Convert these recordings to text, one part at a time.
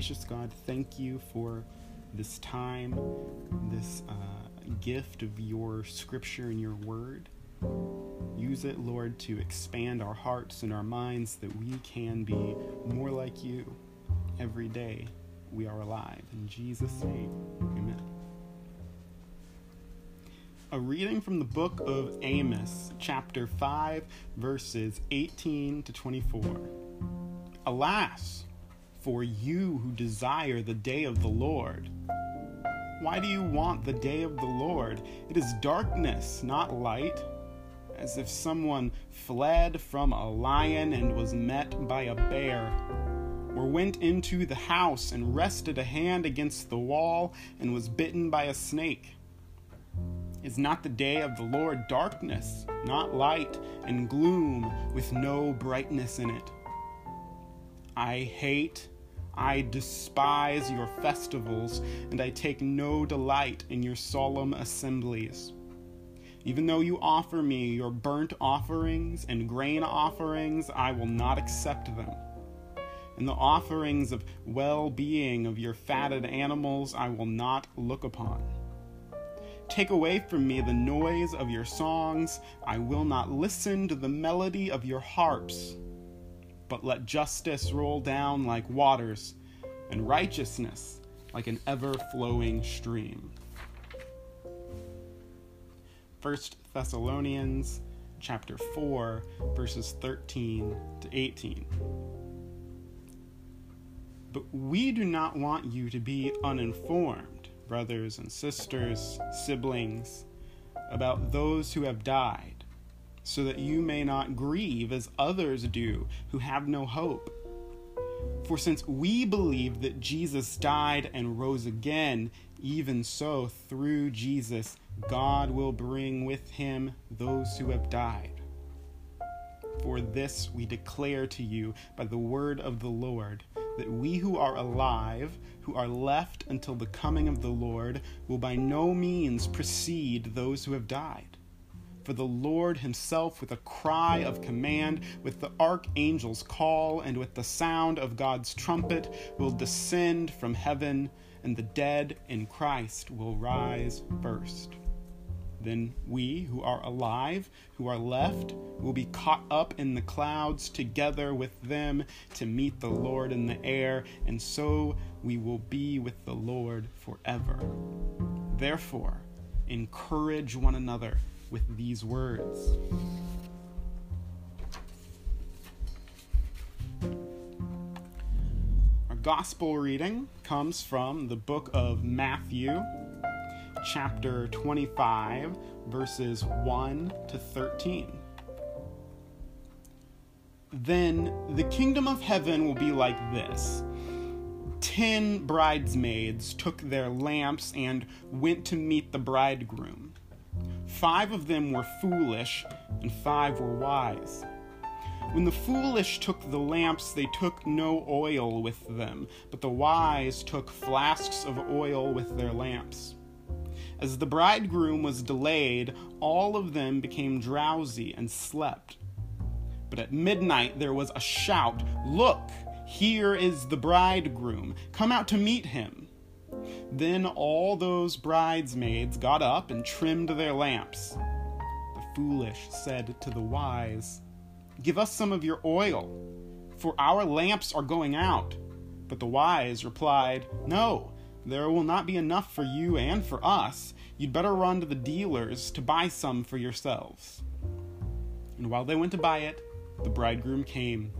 gracious God, thank you for this time, this uh, gift of your scripture and your word. Use it, Lord, to expand our hearts and our minds that we can be more like you every day we are alive. In Jesus' name, amen. A reading from the book of Amos, chapter 5, verses 18 to 24. Alas, for you who desire the day of the Lord. Why do you want the day of the Lord? It is darkness, not light. As if someone fled from a lion and was met by a bear, or went into the house and rested a hand against the wall and was bitten by a snake. Is not the day of the Lord darkness, not light, and gloom with no brightness in it? I hate, I despise your festivals, and I take no delight in your solemn assemblies. Even though you offer me your burnt offerings and grain offerings, I will not accept them. And the offerings of well being of your fatted animals I will not look upon. Take away from me the noise of your songs. I will not listen to the melody of your harps. But let justice roll down like waters, and righteousness like an ever flowing stream. 1 Thessalonians chapter 4 verses 13 to 18. But we do not want you to be uninformed brothers and sisters, siblings, about those who have died, so that you may not grieve as others do who have no hope. For since we believe that Jesus died and rose again, even so, through Jesus, God will bring with him those who have died. For this we declare to you by the word of the Lord that we who are alive, who are left until the coming of the Lord, will by no means precede those who have died. For the Lord himself, with a cry of command, with the archangel's call, and with the sound of God's trumpet, will descend from heaven, and the dead in Christ will rise first. Then we who are alive, who are left, will be caught up in the clouds together with them to meet the Lord in the air, and so we will be with the Lord forever. Therefore, encourage one another with these words. Our gospel reading comes from the book of Matthew chapter 25, verses 1 to 13. Then the kingdom of heaven will be like this. Ten bridesmaids took their lamps and went to meet the bridegroom. Five of them were foolish, and five were wise. When the foolish took the lamps, they took no oil with them, but the wise took flasks of oil with their lamps. As the bridegroom was delayed, all of them became drowsy and slept. But at midnight there was a shout Look, here is the bridegroom. Come out to meet him. Then all those bridesmaids got up and trimmed their lamps. The foolish said to the wise, Give us some of your oil, for our lamps are going out. But the wise replied, No there will not be enough for you and for us. You'd better run to the dealers to buy some for yourselves. And while they went to buy it, the bridegroom came.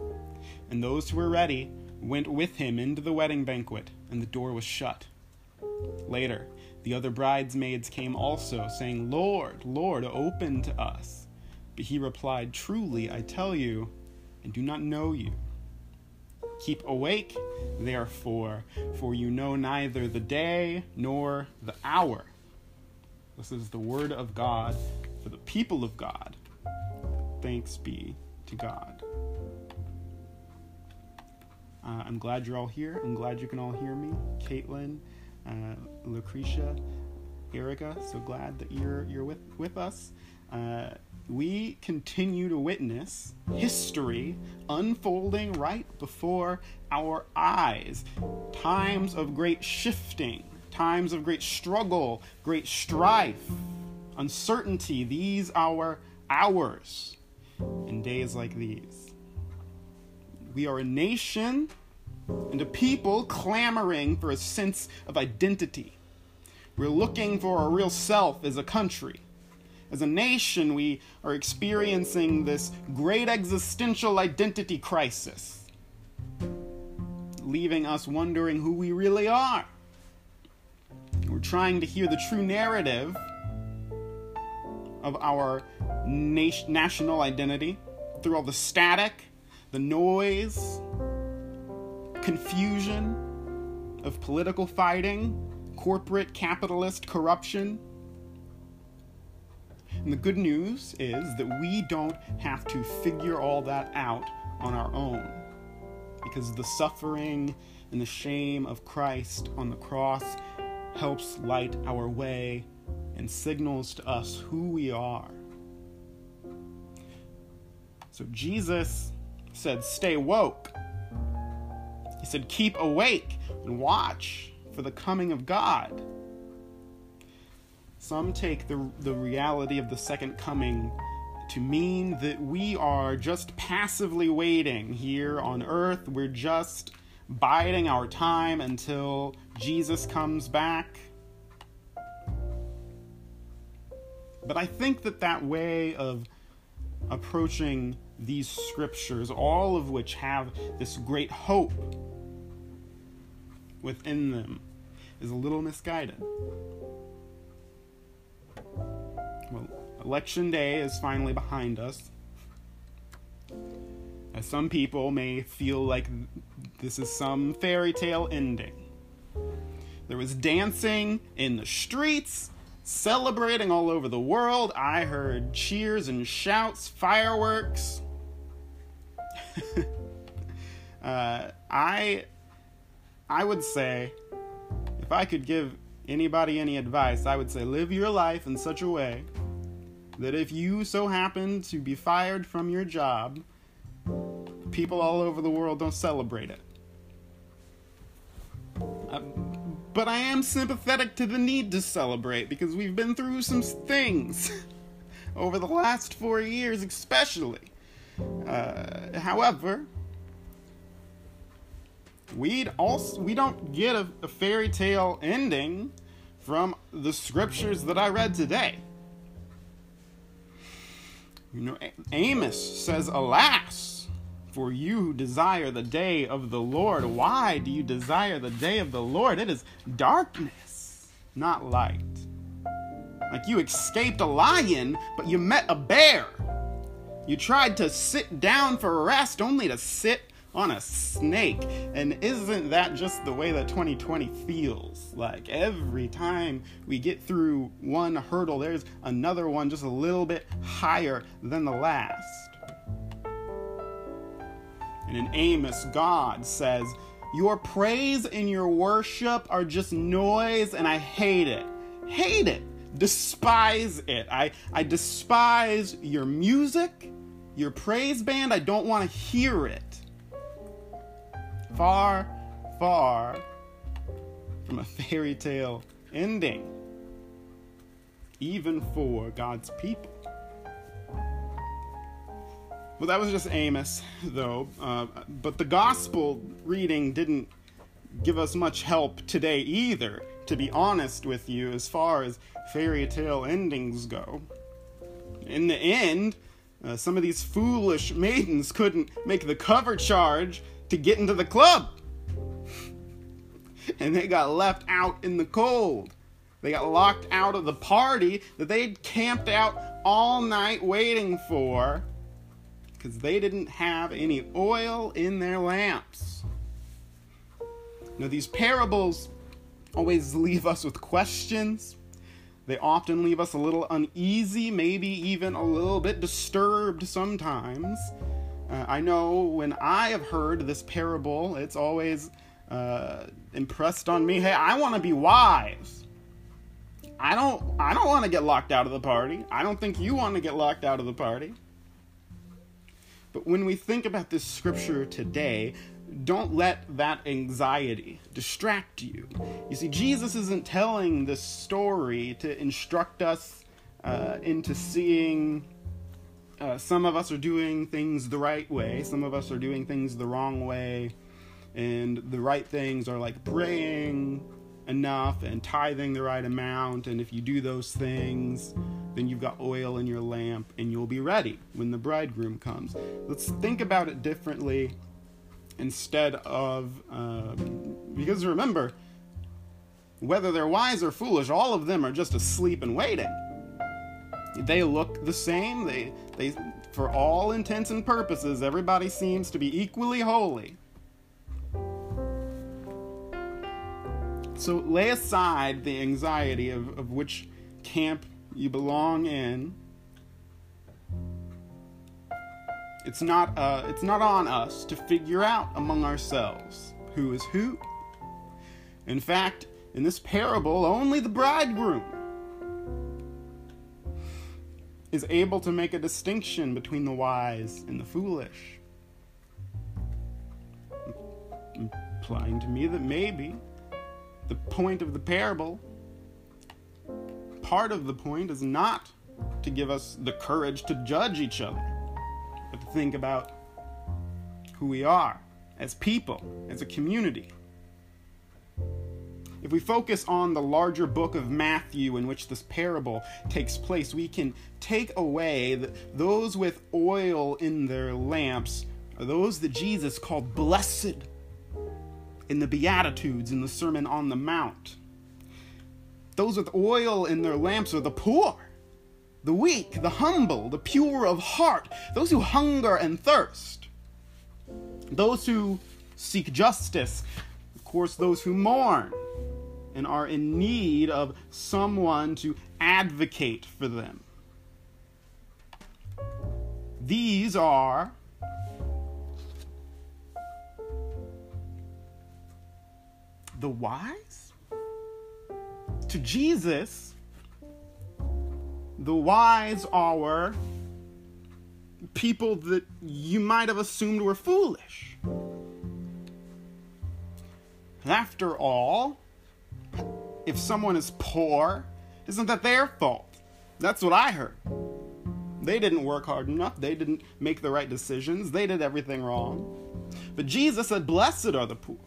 And those who were ready went with him into the wedding banquet, and the door was shut. Later, the other bridesmaids came also, saying, Lord, Lord, open to us. But he replied, Truly, I tell you, I do not know you. Keep awake, therefore, for you know neither the day nor the hour. This is the word of God for the people of God. Thanks be to God. Uh, I'm glad you're all here. I'm glad you can all hear me. Caitlin, uh, Lucretia, Erica, so glad that you're you're with with us. Uh, we continue to witness history unfolding right before our eyes. Times of great shifting, times of great struggle, great strife, uncertainty. These are hours in days like these. We are a nation and a people clamoring for a sense of identity. We're looking for a real self as a country. As a nation, we are experiencing this great existential identity crisis, leaving us wondering who we really are. We're trying to hear the true narrative of our national identity through all the static, the noise, confusion of political fighting, corporate capitalist corruption. And the good news is that we don't have to figure all that out on our own. Because the suffering and the shame of Christ on the cross helps light our way and signals to us who we are. So Jesus said, Stay woke. Said, Keep awake and watch for the coming of God. Some take the, the reality of the second coming to mean that we are just passively waiting here on earth. We're just biding our time until Jesus comes back. But I think that that way of approaching these scriptures, all of which have this great hope within them, is a little misguided. Well, election day is finally behind us. As some people may feel like this is some fairy tale ending. There was dancing in the streets, celebrating all over the world. I heard cheers and shouts, fireworks. uh, I I would say if I could give anybody any advice, I would say live your life in such a way that if you so happen to be fired from your job, people all over the world don't celebrate it. Uh, but I am sympathetic to the need to celebrate because we've been through some things over the last four years, especially. Uh, however, we also we don't get a, a fairy tale ending from the scriptures that I read today. You know, Amos says, "Alas, for you who desire the day of the Lord, why do you desire the day of the Lord? It is darkness, not light." Like you escaped a lion, but you met a bear. You tried to sit down for rest only to sit on a snake. And isn't that just the way that 2020 feels? Like every time we get through one hurdle, there's another one just a little bit higher than the last. And in Amos, God says, Your praise and your worship are just noise, and I hate it. Hate it. Despise it. I, I despise your music your praise band, I don't want to hear it. Far, far from a fairy tale ending, even for God's people. Well, that was just Amos, though. Uh, but the gospel reading didn't give us much help today either, to be honest with you, as far as fairy tale endings go. In the end, uh, some of these foolish maidens couldn't make the cover charge to get into the club. and they got left out in the cold. They got locked out of the party that they'd camped out all night waiting for because they didn't have any oil in their lamps. Now, these parables always leave us with questions. They often leave us a little uneasy, maybe even a little bit disturbed sometimes. Uh, I know when I have heard this parable, it's always uh, impressed on me hey, I want to be wise. I don't I don't want to get locked out of the party. I don't think you want to get locked out of the party. But when we think about this scripture today, don't let that anxiety distract you. You see, Jesus isn't telling this story to instruct us uh, into seeing. Uh, some of us are doing things the right way, some of us are doing things the wrong way, and the right things are like praying enough and tithing the right amount. And if you do those things, then you've got oil in your lamp and you'll be ready when the bridegroom comes. Let's think about it differently instead of. Uh, because remember, whether they're wise or foolish, all of them are just asleep and waiting. They look the same. They, they, for all intents and purposes, everybody seems to be equally holy. So lay aside the anxiety of, of which camp you belong in. It's not, uh, it's not on us to figure out among ourselves who is who. In fact, in this parable, only the bridegroom is able to make a distinction between the wise and the foolish. Implying to me that maybe the point of the parable, part of the point is not to give us the courage to judge each other, but to think about who we are as people, as a community. If we focus on the larger book of Matthew in which this parable takes place, we can take away that those with oil in their lamps are those that Jesus called blessed in the Beatitudes in the Sermon on the Mount. Those with oil in their lamps are the poor, the weak, the humble, the pure of heart, those who hunger and thirst, those who seek justice, of course, those who mourn and are in need of someone to advocate for them. These are the wise? To Jesus, the wise are people that you might have assumed were foolish. After all, if someone is poor, isn't that their fault? That's what I heard. They didn't work hard enough. They didn't make the right decisions. They did everything wrong. But Jesus said, Blessed are the poor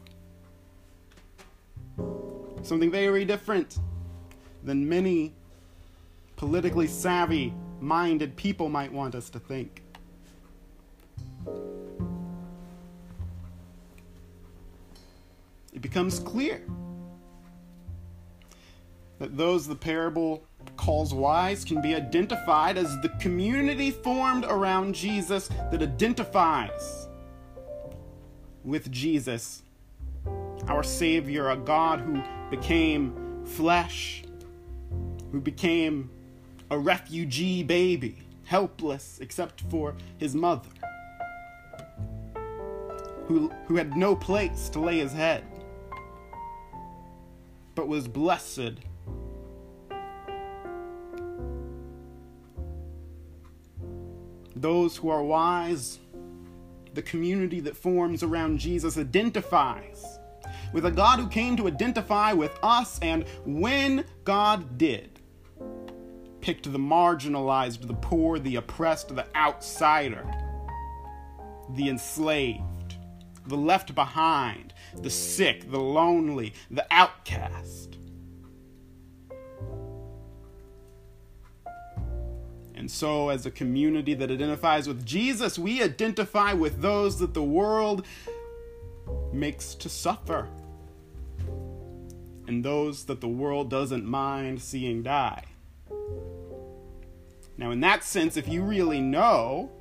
something very different than many politically savvy minded people might want us to think. It becomes clear that those the parable calls wise can be identified as the community formed around Jesus that identifies with Jesus, our Savior, a God who became flesh, who became a refugee baby, helpless except for his mother, who, who had no place to lay his head, but was blessed. Those who are wise, the community that forms around Jesus identifies with a God who came to identify with us, and when God did, picked the marginalized, the poor, the oppressed, the outsider, the enslaved, the left behind, the sick, the lonely, the outcast. And so, as a community that identifies with Jesus, we identify with those that the world makes to suffer and those that the world doesn't mind seeing die. Now, in that sense, if you really know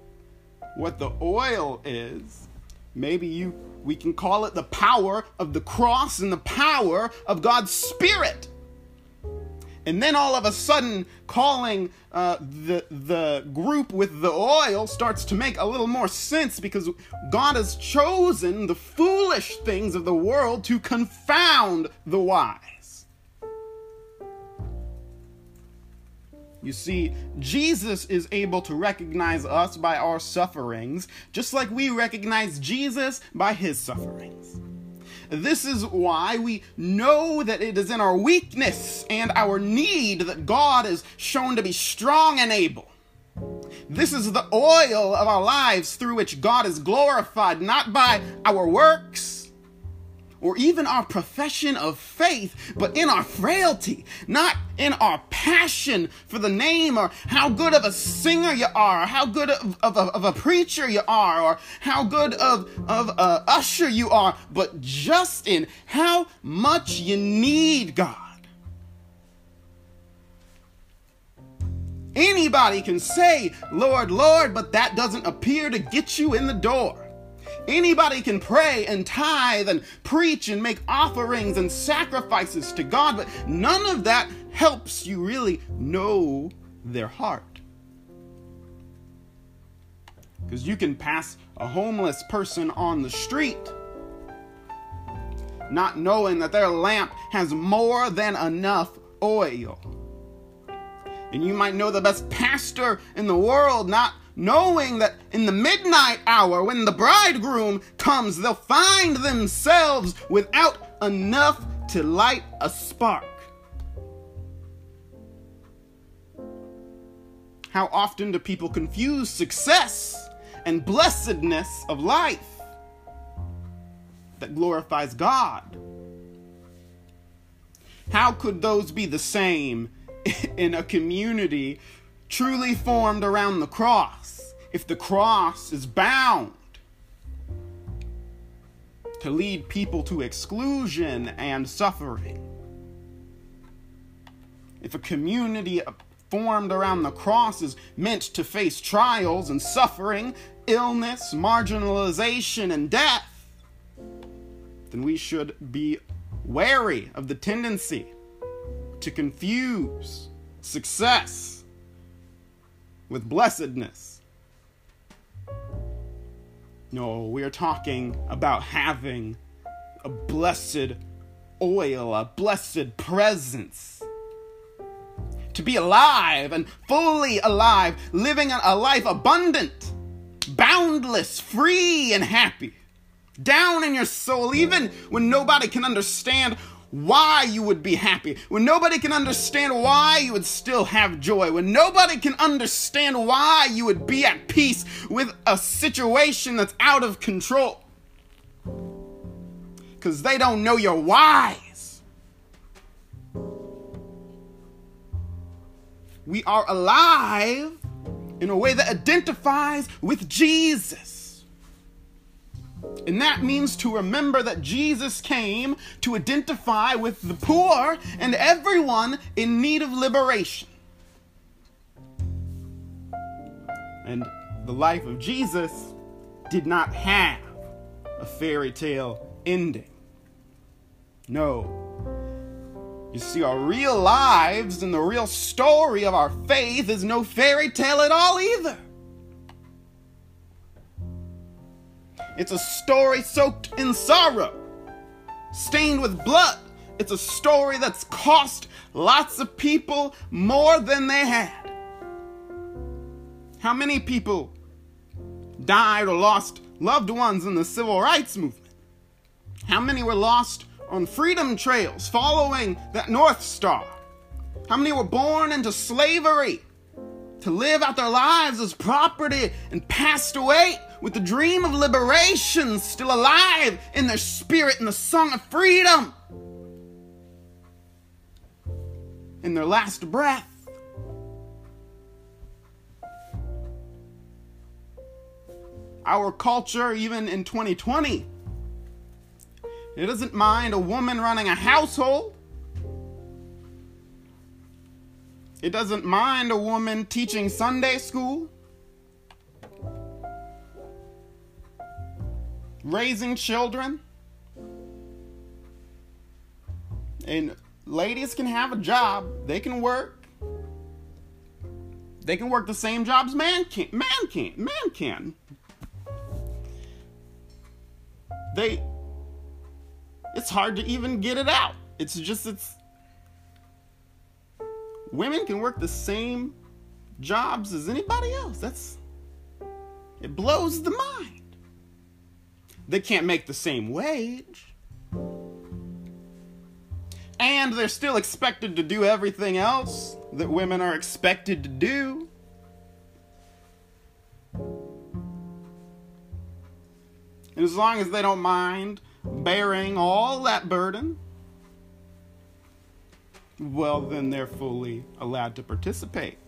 what the oil is, maybe you we can call it the power of the cross and the power of God's Spirit. And then all of a sudden, calling uh, the, the group with the oil starts to make a little more sense because God has chosen the foolish things of the world to confound the wise. You see, Jesus is able to recognize us by our sufferings, just like we recognize Jesus by his sufferings. This is why we know that it is in our weakness and our need that God is shown to be strong and able. This is the oil of our lives through which God is glorified, not by our works or even our profession of faith, but in our frailty, not in our passion for the name or how good of a singer you are, or how good of, of, of a preacher you are, or how good of, of a usher you are, but just in how much you need God. Anybody can say, Lord, Lord, but that doesn't appear to get you in the door. Anybody can pray and tithe and preach and make offerings and sacrifices to God, but none of that helps you really know their heart. Because you can pass a homeless person on the street not knowing that their lamp has more than enough oil. And you might know the best pastor in the world, not knowing that in the midnight hour, when the bridegroom comes, they'll find themselves without enough to light a spark. How often do people confuse success and blessedness of life that glorifies God? How could those be the same in a community truly formed around the cross, if the cross is bound to lead people to exclusion and suffering, if a community formed around the cross is meant to face trials and suffering, illness, marginalization, and death, then we should be wary of the tendency to confuse success with blessedness. No, we are talking about having a blessed oil, a blessed presence. To be alive and fully alive, living a life abundant, boundless, free, and happy. Down in your soul, even when nobody can understand why you would be happy, when nobody can understand why you would still have joy, when nobody can understand why you would be at peace with a situation that's out of control. Because they don't know your whys. We are alive in a way that identifies with Jesus. And that means to remember that Jesus came to identify with the poor and everyone in need of liberation. And the life of Jesus did not have a fairy tale ending. No. You see, our real lives and the real story of our faith is no fairy tale at all either. It's a story soaked in sorrow, stained with blood. It's a story that's cost lots of people more than they had. How many people died or lost loved ones in the civil rights movement? How many were lost on freedom trails following that North Star? How many were born into slavery to live out their lives as property and passed away with the dream of liberation still alive in their spirit and the song of freedom in their last breath. Our culture, even in 2020, it doesn't mind a woman running a household. It doesn't mind a woman teaching Sunday school. Raising children. And ladies can have a job, they can work. They can work the same jobs man can man can man can. They it's hard to even get it out. It's just it's women can work the same jobs as anybody else. That's it blows the mind. They can't make the same wage. And they're still expected to do everything else that women are expected to do. And as long as they don't mind bearing all that burden, well, then they're fully allowed to participate.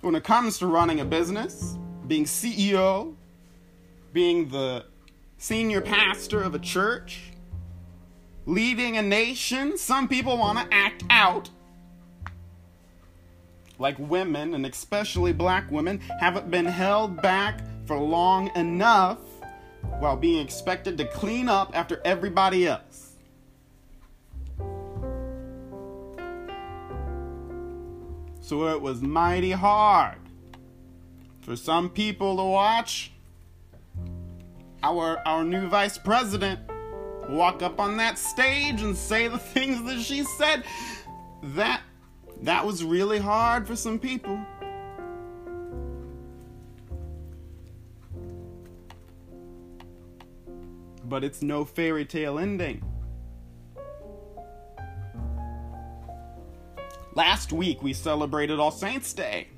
When it comes to running a business, being CEO, being the senior pastor of a church, leading a nation, some people want to act out like women, and especially black women, haven't been held back for long enough while being expected to clean up after everybody else. So it was mighty hard for some people to watch our our new vice president walk up on that stage and say the things that she said. That that was really hard for some people. But it's no fairy tale ending. Last week we celebrated all saints day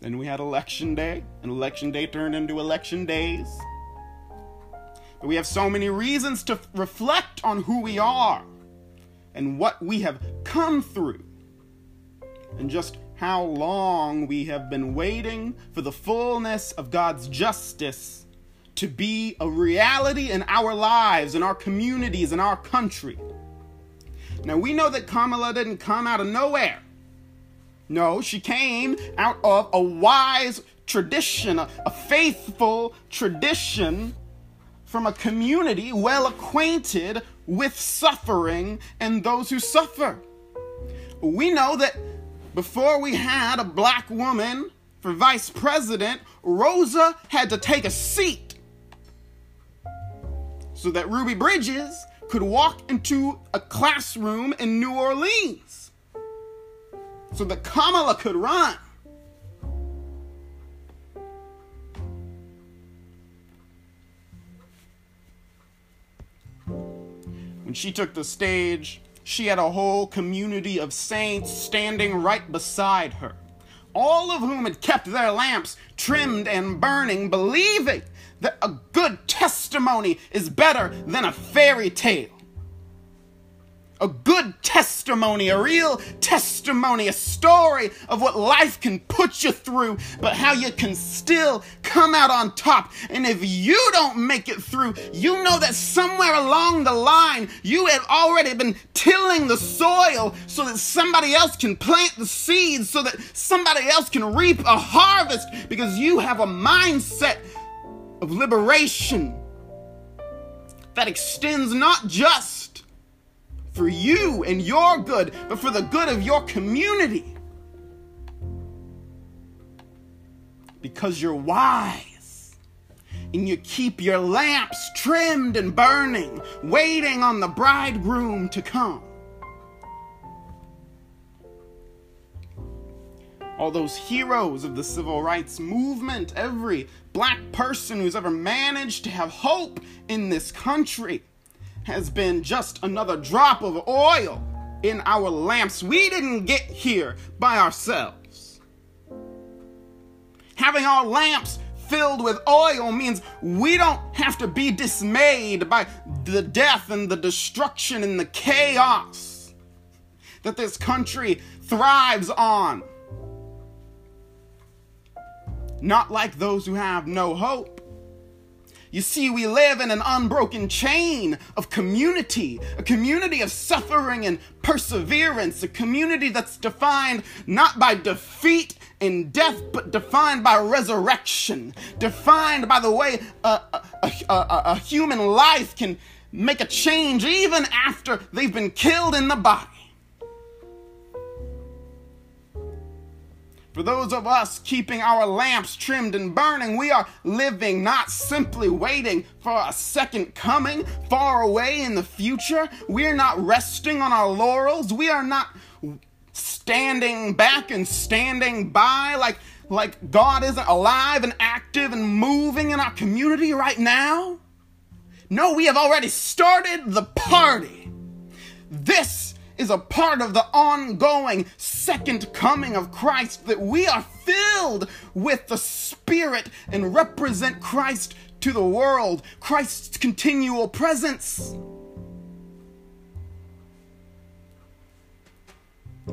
then we had election day and election day turned into election days but we have so many reasons to reflect on who we are and what we have come through, and just how long we have been waiting for the fullness of God's justice to be a reality in our lives, in our communities, in our country. Now, we know that Kamala didn't come out of nowhere. No, she came out of a wise tradition, a, a faithful tradition from a community well acquainted with suffering and those who suffer. We know that before we had a black woman for vice president, Rosa had to take a seat so that Ruby Bridges could walk into a classroom in New Orleans so that Kamala could run. When she took the stage, she had a whole community of saints standing right beside her, all of whom had kept their lamps trimmed and burning, believing that a good testimony is better than a fairy tale a good testimony, a real testimony, a story of what life can put you through, but how you can still come out on top. And if you don't make it through, you know that somewhere along the line, you have already been tilling the soil so that somebody else can plant the seeds, so that somebody else can reap a harvest because you have a mindset of liberation that extends not just for you and your good, but for the good of your community. Because you're wise and you keep your lamps trimmed and burning, waiting on the bridegroom to come. all those heroes of the civil rights movement, every black person who's ever managed to have hope in this country has been just another drop of oil in our lamps. We didn't get here by ourselves. Having our lamps filled with oil means we don't have to be dismayed by the death and the destruction and the chaos that this country thrives on. Not like those who have no hope. You see, we live in an unbroken chain of community, a community of suffering and perseverance, a community that's defined not by defeat and death, but defined by resurrection, defined by the way a, a, a, a human life can make a change even after they've been killed in the body. For those of us keeping our lamps trimmed and burning, we are living, not simply waiting for a second coming far away in the future. We're not resting on our laurels. We are not standing back and standing by like like God isn't alive and active and moving in our community right now? No, we have already started the party. This is a part of the ongoing second coming of Christ that we are filled with the Spirit and represent Christ to the world, Christ's continual presence.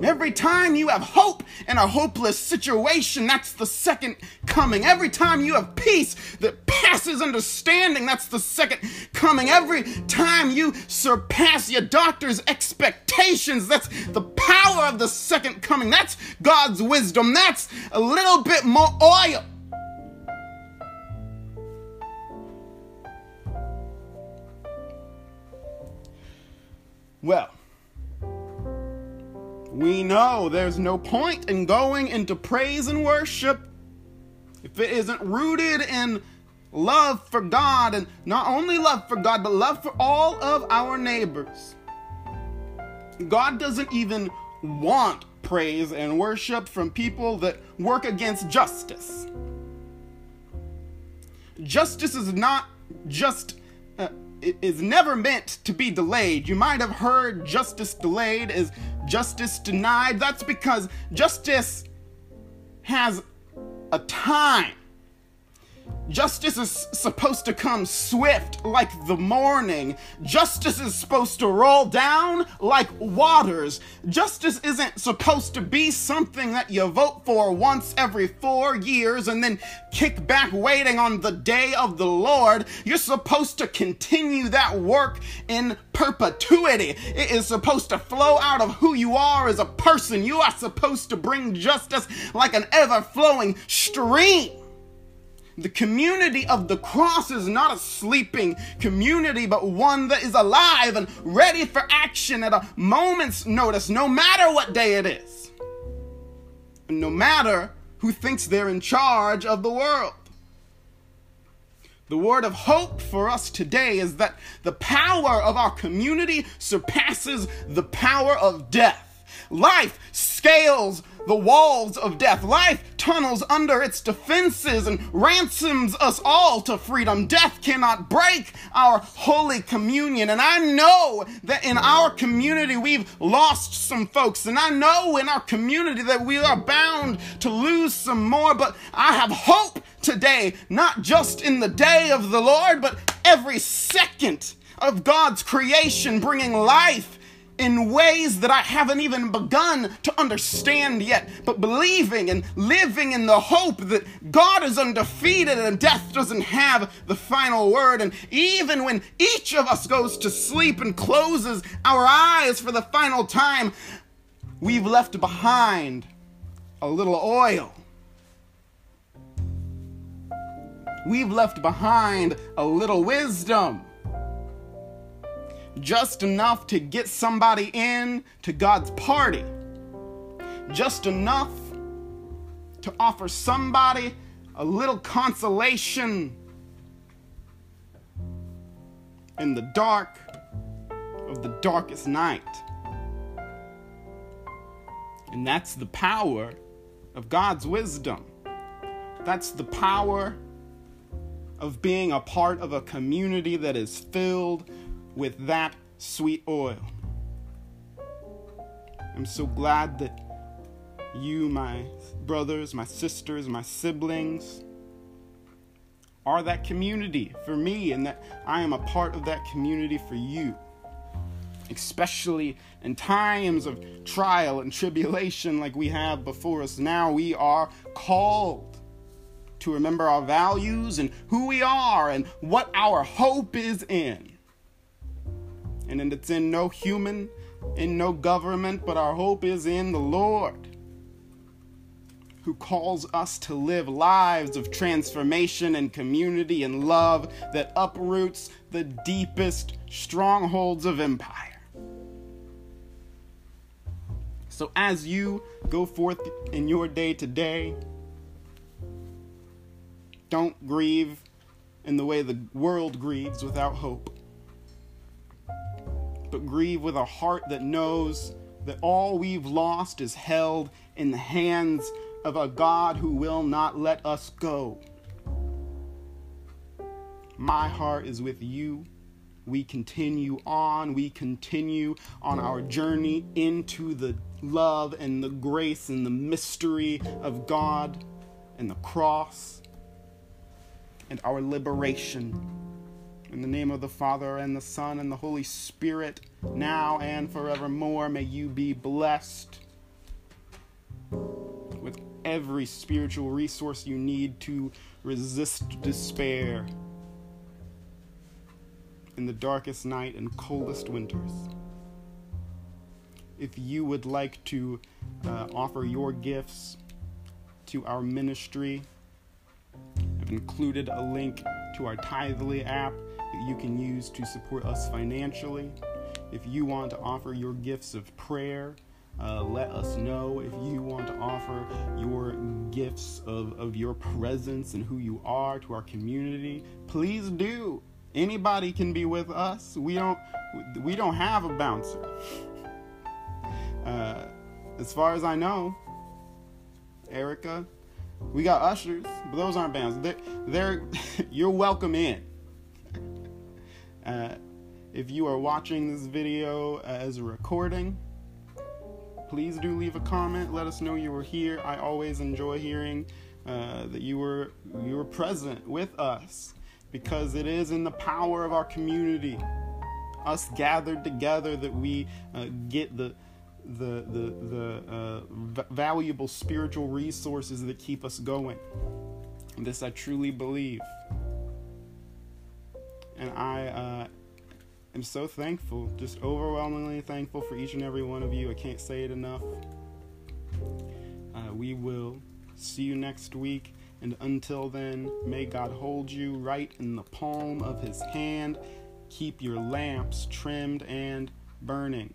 Every time you have hope in a hopeless situation, that's the second coming. Every time you have peace that passes understanding, that's the second coming. Every time you surpass your doctor's expectations, that's the power of the second coming. That's God's wisdom. That's a little bit more oil. Well, we know there's no point in going into praise and worship if it isn't rooted in love for God and not only love for God, but love for all of our neighbors. God doesn't even want praise and worship from people that work against justice. Justice is not just uh, is never meant to be delayed. You might have heard justice delayed is justice denied. That's because justice has a time. Justice is supposed to come swift like the morning. Justice is supposed to roll down like waters. Justice isn't supposed to be something that you vote for once every four years and then kick back waiting on the day of the Lord. You're supposed to continue that work in perpetuity. It is supposed to flow out of who you are as a person. You are supposed to bring justice like an ever flowing stream. The community of the cross is not a sleeping community, but one that is alive and ready for action at a moment's notice, no matter what day it is. And no matter who thinks they're in charge of the world. The word of hope for us today is that the power of our community surpasses the power of death. Life scales the walls of death. Life tunnels under its defenses and ransoms us all to freedom. Death cannot break our holy communion. And I know that in our community we've lost some folks. And I know in our community that we are bound to lose some more. But I have hope today, not just in the day of the Lord, but every second of God's creation bringing life in ways that I haven't even begun to understand yet, but believing and living in the hope that God is undefeated and death doesn't have the final word. And even when each of us goes to sleep and closes our eyes for the final time, we've left behind a little oil. We've left behind a little wisdom just enough to get somebody in to God's party, just enough to offer somebody a little consolation in the dark of the darkest night. And that's the power of God's wisdom. That's the power of being a part of a community that is filled with that sweet oil. I'm so glad that you, my brothers, my sisters, my siblings, are that community for me, and that I am a part of that community for you. Especially in times of trial and tribulation like we have before us now, we are called to remember our values and who we are and what our hope is in and it's in no human, in no government, but our hope is in the Lord, who calls us to live lives of transformation and community and love that uproots the deepest strongholds of empire. So, as you go forth in your day to day, don't grieve in the way the world grieves without hope but grieve with a heart that knows that all we've lost is held in the hands of a God who will not let us go. My heart is with you. We continue on. We continue on our journey into the love and the grace and the mystery of God and the cross and our liberation. In the name of the Father and the Son and the Holy Spirit, now and forevermore, may you be blessed with every spiritual resource you need to resist despair in the darkest night and coldest winters. If you would like to uh, offer your gifts to our ministry, I've included a link to our Tithely app that you can use to support us financially. If you want to offer your gifts of prayer, uh, let us know if you want to offer your gifts of, of your presence and who you are to our community. Please do. Anybody can be with us. We don't we don't have a bouncer. Uh, as far as I know, Erica, we got ushers, but those aren't bands. They're, they're you're welcome in. Uh, if you are watching this video as a recording, please do leave a comment. Let us know you were here. I always enjoy hearing uh, that you were you were present with us because it is in the power of our community, us gathered together, that we uh, get the the the the uh, v- valuable spiritual resources that keep us going. This I truly believe, and I uh, am so thankful, just overwhelmingly thankful for each and every one of you. I can't say it enough. Uh, we will see you next week. And until then, may God hold you right in the palm of his hand. Keep your lamps trimmed and burning.